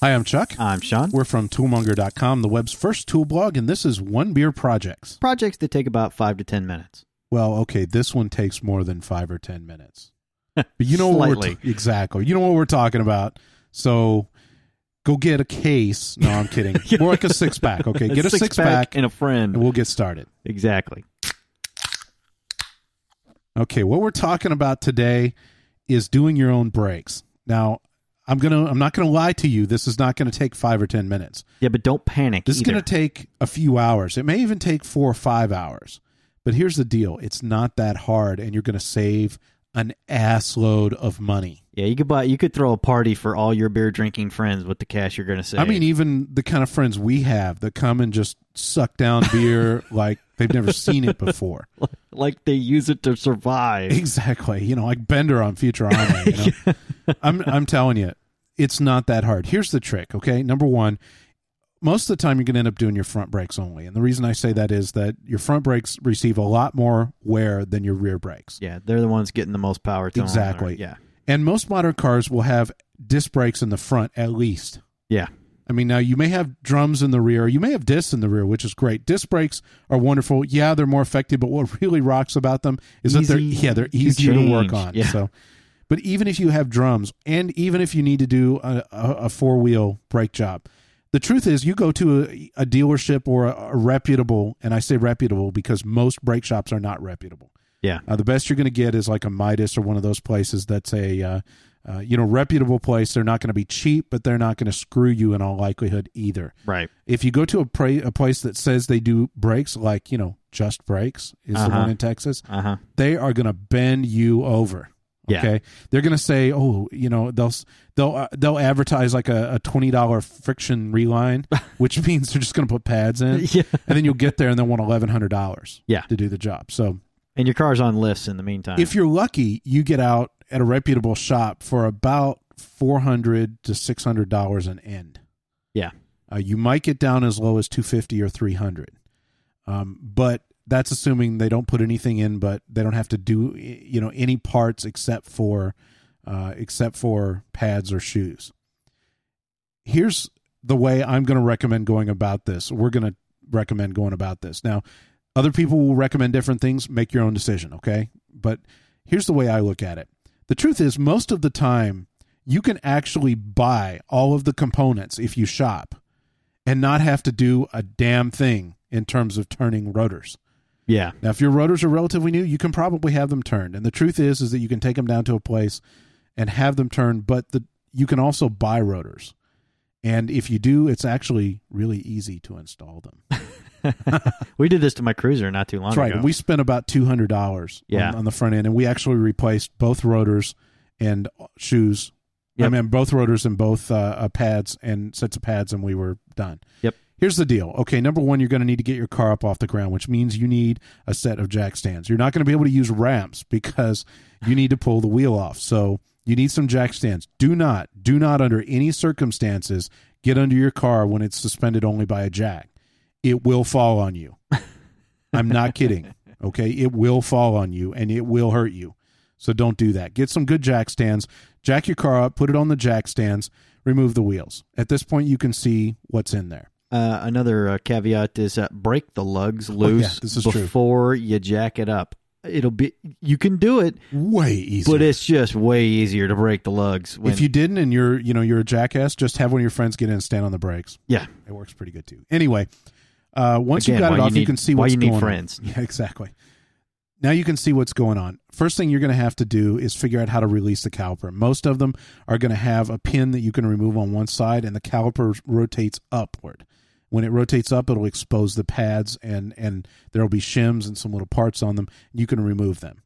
Hi, I'm Chuck. I'm Sean. We're from Toolmonger.com, the web's first tool blog, and this is One Beer Projects. Projects that take about five to ten minutes. Well, okay, this one takes more than five or ten minutes. But you know what we're t- exactly. You know what we're talking about. So go get a case. No, I'm kidding. More like a six pack. Okay, get a six, pack, and a friend. and we'll get started. exactly. Okay, what we're talking about today is doing your own brakes. Now, I'm gonna I'm not gonna lie to you. This is not gonna take five or ten minutes. Yeah, but don't panic. This is going to take a few hours. It may even take four or five hours. But here's the deal it's not that hard, and you're going to save an ass load of money. Yeah, you could buy. You could throw a party for all your beer drinking friends with the cash you're going to save. I mean, even the kind of friends we have that come and just suck down beer like they've never seen it before. like they use it to survive. Exactly. You know, like Bender on Futurama. You know? I'm I'm telling you, it's not that hard. Here's the trick, okay? Number one, most of the time you're gonna end up doing your front brakes only. And the reason I say that is that your front brakes receive a lot more wear than your rear brakes. Yeah, they're the ones getting the most power to 'em, or- Exactly. Yeah, And most modern cars will have disc brakes in the front at least. yeah, I mean, now you may have drums in the rear, you may have discs in the rear, which is great. Disc brakes are wonderful. Yeah, they're more effective, but what really rocks about them is that they're yeah they're to easier to, work on. Yeah. So, but even if you have drums, and even if you need to do a, a, a four wheel brake job, the truth is you go to a, a dealership or a, reputable, and I say reputable because most brake shops are not reputable. yeah. Uh, the best you're going to get is like a Midas or one of those places that's a uh, uh, you know reputable place. They're not going to be cheap, but they're not going to screw you in all likelihood either. Right. If you go to a, pra- a place that says they do brakes, like you know Just Brakes is the Uh-huh. one in Texas, Uh huh. they are going to bend you over. Yeah. Okay, they're going to say, "Oh, you know, they'll they'll uh, they'll advertise like a, a twenty dollar friction reline, which means they're just going to put pads in, Yeah. and then you'll get there and they'll want eleven hundred dollars, Yeah. to do the job. So And your car's on lifts in the meantime. if you're lucky, you get out at a reputable shop for about four hundred to six hundred dollars an end. yeah. Uh, you might get down as low as two fifty or three hundred, um, but that's assuming they don't put anything in, but they don't have to do you know any parts except for uh, except for pads or shoes. Here's the way I'm going to recommend going about this. We're going to recommend going about this now. Other people will recommend different things. Make your own decision, okay? But here's the way I look at it. The truth is, most of the time, you can actually buy all of the components if you shop and not have to do a damn thing in terms of turning rotors. Yeah. Now, if your rotors are relatively new, you can probably have them turned. And the truth is, is that you can take them down to a place and have them turned. But the you can also buy rotors, and if you do, it's actually really easy to install them. We did this to my cruiser not too long That's right. ago. And we spent about two hundred dollars Yeah. on, on the front end, and we actually replaced both rotors and shoes. I mean, both rotors and both uh, uh, pads and sets of pads, and we were done. Yep. Here's the deal. Okay, number one, you're going to need to get your car up off the ground, which means you need a set of jack stands. You're not going to be able to use ramps because you need to pull the wheel off. So you need some jack stands. Do not, do not, under any circumstances, get under your car when it's suspended only by a jack. It will fall on you. I'm not kidding. Okay, it will fall on you and it will hurt you. So don't do that. Get some good jack stands. Jack your car up, put it on the jack stands, remove the wheels. At this point, you can see what's in there. Uh, another uh, caveat is uh, break the lugs loose Oh, yeah, is true. before you jack it up. It'll be you can do it, Way easier. but it's just way easier to break the lugs. When, if you didn't and you're you know you're a jackass, just have one of your friends get in and stand on the brakes. yeah, It works pretty good too. Anyway, uh, once Again, you got it off, you, need- can see why what's you need going friends. on. Yeah, exactly. Now you can see what's going on. First thing you're going to have to do is figure out how to release the caliper. Most of them are going to have a pin that you can remove on one side, and the caliper rotates upward. When it rotates up, it'll expose the pads, and and there will be shims and some little parts on them. You can remove them.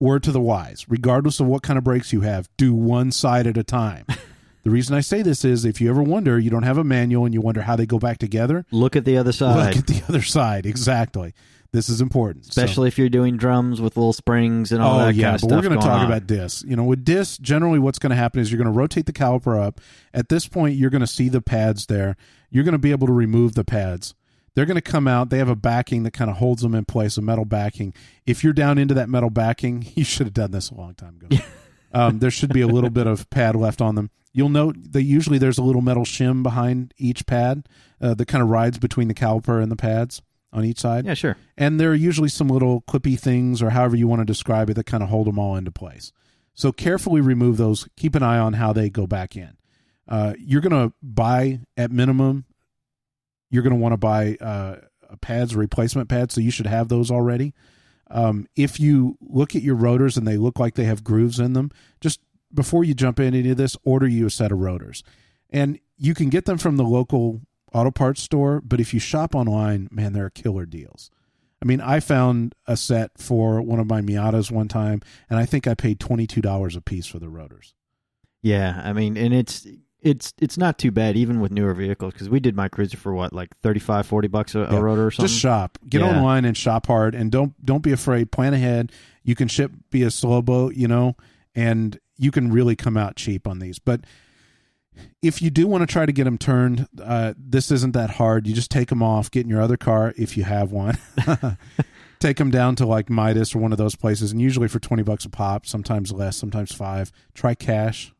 Word to the wise: regardless of what kind of brakes you have, do one side at a time. the reason I say this is, if you ever wonder, you don't have a manual, and you wonder how they go back together. look at the other side, Look at the other side. Exactly. This is important. So- especially if you're doing drums with little springs and all oh that yeah, kind of but stuff. we're going to talk on. about discs. You know, with discs, generally what's going to happen is you're going to rotate the caliper up. At this point, you're going to see the pads there. You're going to be able to remove the pads. They're going to come out. They have a backing that kind of holds them in place, a metal backing. If you're down into that metal backing, you should have done this a long time ago. um, there should be a little bit of pad left on them. You'll note that usually there's a little metal shim behind each pad uh, that kind of rides between the caliper and the pads on each side. Yeah, sure. And there are usually some little clippy things or however you want to describe it that kind of hold them all into place. So carefully remove those. Keep an eye on how they go back in. Uh, you're going to buy at minimum. You're going to want to buy uh, pads, replacement pads, so you should have those already. Um, if you look at your rotors and they look like they have grooves in them, just before you jump in any of this, order you a set of rotors. And you can get them from the local auto parts store, but if you shop online, man, there are killer deals. I mean, I found a set for one of my Miatas one time, and I think I paid twenty two dollars a piece for the rotors. Yeah, I mean, and it's it's it's not too bad even with newer vehicles because we did my cruiser for what like 35 40 bucks a, a rotor or something Just shop, get Yeah. online and shop hard, and don't don't be afraid. Plan ahead. You can ship be a slow boat, you know, and you can really come out cheap on these. But if you do want to try to get them turned, uh, this isn't that hard. You just take them off, get in your other car if you have one. take them down to like Midas or one of those places, and usually for twenty bucks a pop, sometimes less, sometimes five. Try cash.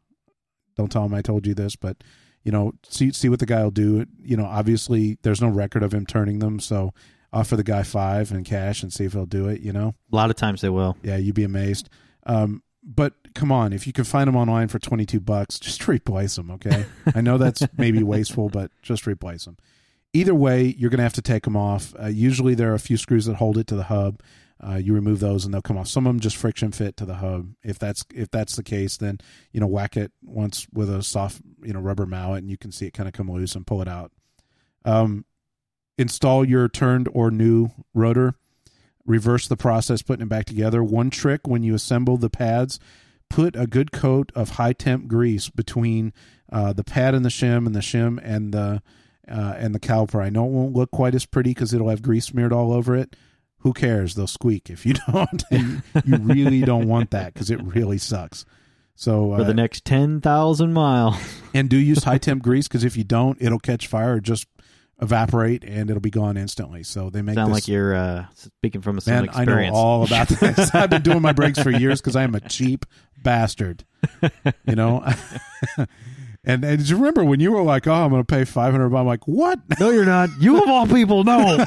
Don't tell him I told you this, but you know, see see what the guy will do. You know, obviously there's no record of him turning them, so offer the guy five in cash and see if he'll do it. You know, a lot of times they will yeah, you'd be amazed. Um, but come on, if you can find them online for twenty two bucks, just replace them. Okay, I know that's maybe wasteful, but just replace them. Either way, you're going to have to take them off. Uh, usually, there are a few screws that hold it to the hub. Uh, you remove those and they'll come off. Some of them just friction fit to the hub. If that's if that's the case, then you know whack it once with a soft you know rubber mallet and you can see it kind of come loose and pull it out. Um, install your turned or new rotor. Reverse the process, putting it back together. One trick when you assemble the pads, put a good coat of high temp grease between uh, the pad and the shim and the shim and the uh, and the caliper. I know it won't look quite as pretty because it'll have grease smeared all over it. Who cares? They'll squeak if you don't. And you really don't want that because it really sucks. So for uh, the next 10,000 miles and do use high temp grease because if you don't, it'll catch fire or just evaporate and it'll be gone instantly. So they make sound this, like you're uh, speaking from a Man, I know all about this. I've been doing my brakes for years because I am a cheap bastard. You know? and, and you remember when you were like, oh, I'm going to pay 500 I'm like, what? no you're not you of all people no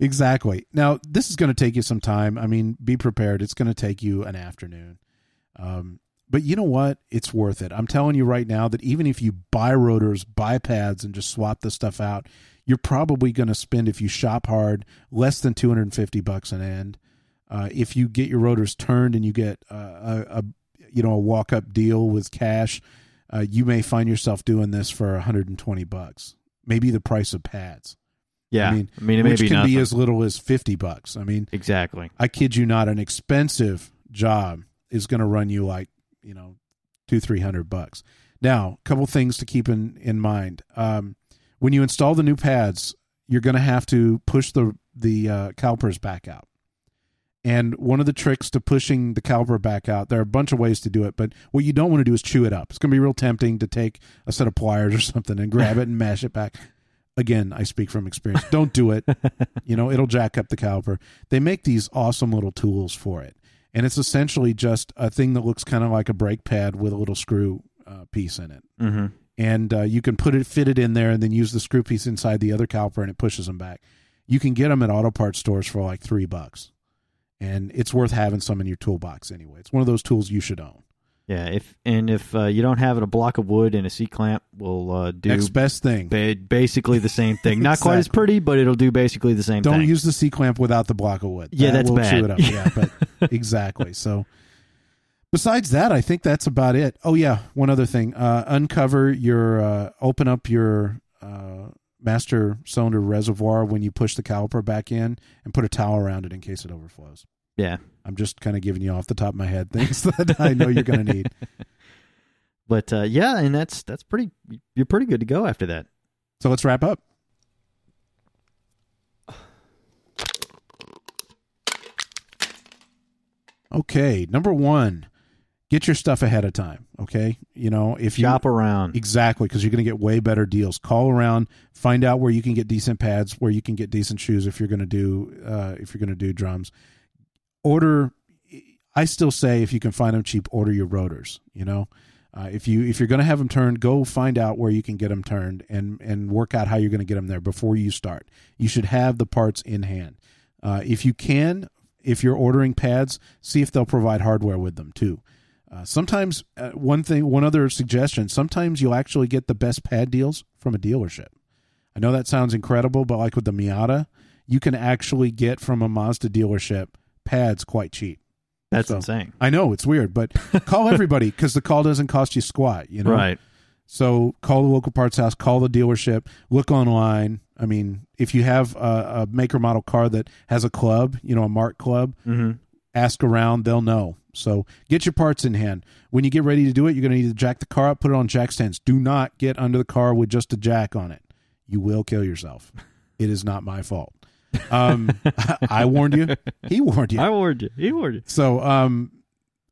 exactly. Now, this is going to take you some time. I mean, be prepared. It's going to take you an afternoon. Um, but you know what? It's worth it. I'm telling you right now that even if you buy rotors, buy pads, and just swap the stuff out, you're probably going to spend, if you shop hard, less than 250 bucks an end. Uh, if you get your rotors turned and you get uh, a, a you know a walk up deal with cash, uh, you may find yourself doing this for 120 bucks, maybe the price of pads. yeah I i mean, mean, it may which be can nothing. be as little as 50 bucks. I mean, exactly I kid you not, an expensive job is going to run you like, you know, two, three hundred bucks. Now, a couple things to keep in, in mind. Um, when you install the new pads, you're going to have to push the, the uh, calipers back out. And one of the tricks to pushing the caliper back out, there are a bunch of ways to do it, but what you don't want to do is chew it up. It's going to be real tempting to take a set of pliers or something and grab it and mash it back. Again, I speak from experience. Don't do it. you know, it'll jack up the caliper. They make these awesome little tools for it. And it's essentially just a thing that looks kind of like a brake pad with a little screw uh, piece in it. hmm And uh, you can put it, fit it in there, and then use the screw piece inside the other caliper, and it pushes them back. You can get them at auto parts stores for like three bucks, and it's worth having some in your toolbox anyway. It's one of those tools you should own. yeah if and if uh, you don't have it a block of wood and a c clamp will uh, do Next best thing. ba- basically the same thing not quite as pretty but it'll do basically the same thing. Don't thing use the C clamp without the block of wood. Yeah, That that's will chew bad. it up. Yeah, but exactly. So, besides that, I think that's about it. Oh yeah, one other thing: uh, uncover your, uh, open up your uh, master cylinder reservoir when you push the caliper back in, and put a towel around it in case it overflows. yeah I'm just kind of giving you off the top of my head things that I know you're going to need. but uh, yeah and that's that's pretty you're pretty good to go after that So let's wrap up. Okay, number one, get your stuff ahead of time. Okay, you know if you shop around exactly because you're going to get way better deals. Call around, find out where you can get decent pads, where you can get decent shoes if you're going to do uh, if you're going to do drums. Order. I still say if you can find them cheap, order your rotors. You know, Uh, if you if you're going to have them turned, go find out where you can get them turned and and work out how you're going to get them there before you start. You should have the parts in hand. Uh, if you can, if you're ordering pads, see if they'll provide hardware with them too. Uh, sometimes uh, one thing, one other suggestion. Sometimes you'll actually get the best pad deals from a dealership. I know that sounds incredible, but like with the Miata, you can actually get from a Mazda dealership pads quite cheap. That's So- insane. I know it's weird, but call everybody because the call doesn't cost you squat. You know, Right. So call the local parts house, call the dealership, look online. I mean, if you have a, a maker model car that has a club, you know, a marque club, hmm ask around, they'll know. So get your parts in hand. When you get ready to do it, you're going to need to jack the car up, put it on jack stands. Do not get under the car with just a jack on it. You will kill yourself. It is not my fault. Um, I warned you. He warned you. I warned you. He warned you. So um,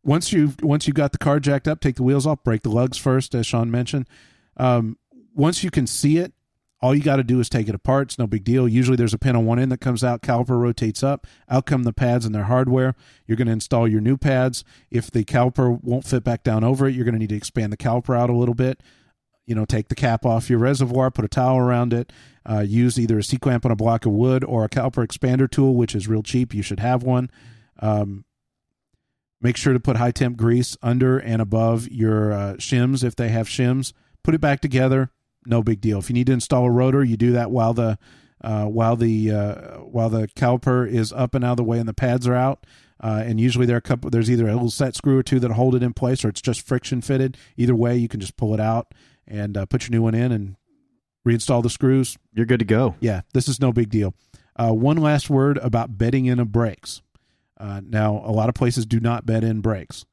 once you once you got the car jacked up, take the wheels off, break the lugs first, as Sean mentioned. Um, once you can see it, all you got to do is take it apart. It's no big deal. Usually there's a pin on one end that comes out, caliper rotates up. Out come the pads and their hardware. You're going to install your new pads. If the caliper won't fit back down over it, you're going to need to expand the caliper out a little bit. You know, take the cap off your reservoir, put a towel around it. Uh, use either a C clamp on a block of wood or a caliper expander tool, which is real cheap. You should have one. Um, make sure to put high temp grease under and above your uh, shims if they have shims. Put it back together. No big deal. If you need to install a rotor, you do that while the uh, while the uh, while the caliper is up and out of the way and the pads are out. Uh, and usually there are a couple. There's either a little set screw or two that hold it in place, or it's just friction fitted. Either way, you can just pull it out and uh, put your new one in and reinstall the screws. You're good to go. Yeah, this is no big deal. Uh, one last word about bedding in of brakes. Uh, now, a lot of places do not bed in brakes.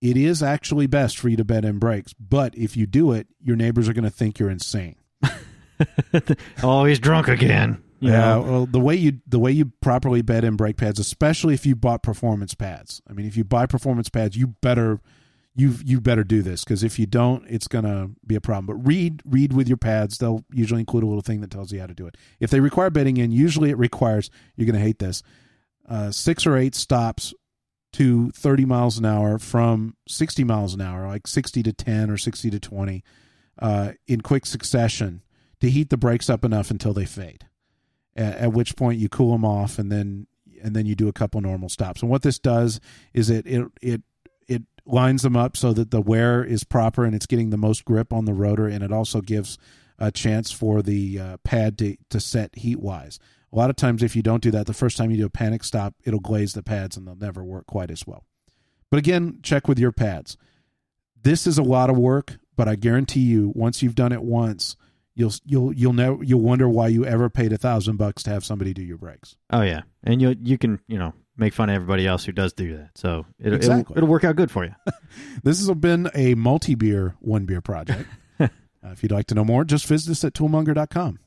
It is actually best for you to bed in brakes, but if you do it, your neighbors are going to think you're insane. oh, he's drunk again. Yeah, know? well, the way you the way you properly bed in brake pads, especially if you bought performance pads. I mean, if you buy performance pads, you better you you better do this because if you don't, it's gonna be a problem. But read read with your pads; they'll usually include a little thing that tells you how to do it. If they require bedding in, usually it requires you're gonna hate this uh, six or eight stops to 30 miles an hour from 60 miles an hour, like 60 to 10 or 60 to 20, uh, in quick succession to heat the brakes up enough until they fade. At, at which point you cool them off, and then and then you do a couple normal stops. And what this does is it it it it lines them up so that the wear is proper and it's getting the most grip on the rotor, and it also gives a chance for the uh, pad to to set heat wise. A lot of times, if you don't do that, the first time you do a panic stop, it'll glaze the pads and they'll never work quite as well. But again, check with your pads. This is a lot of work, but I guarantee you, once you've done it once, you'll you'll you'll never you'll wonder why you ever paid a thousand bucks to have somebody do your brakes. Oh yeah, and you you can you know make fun of everybody else who does do that. So it, Exactly. it'll, it'll work out good for you. This has been a multi beer, one beer project. uh, if you'd like to know more, just visit us at toolmonger.com.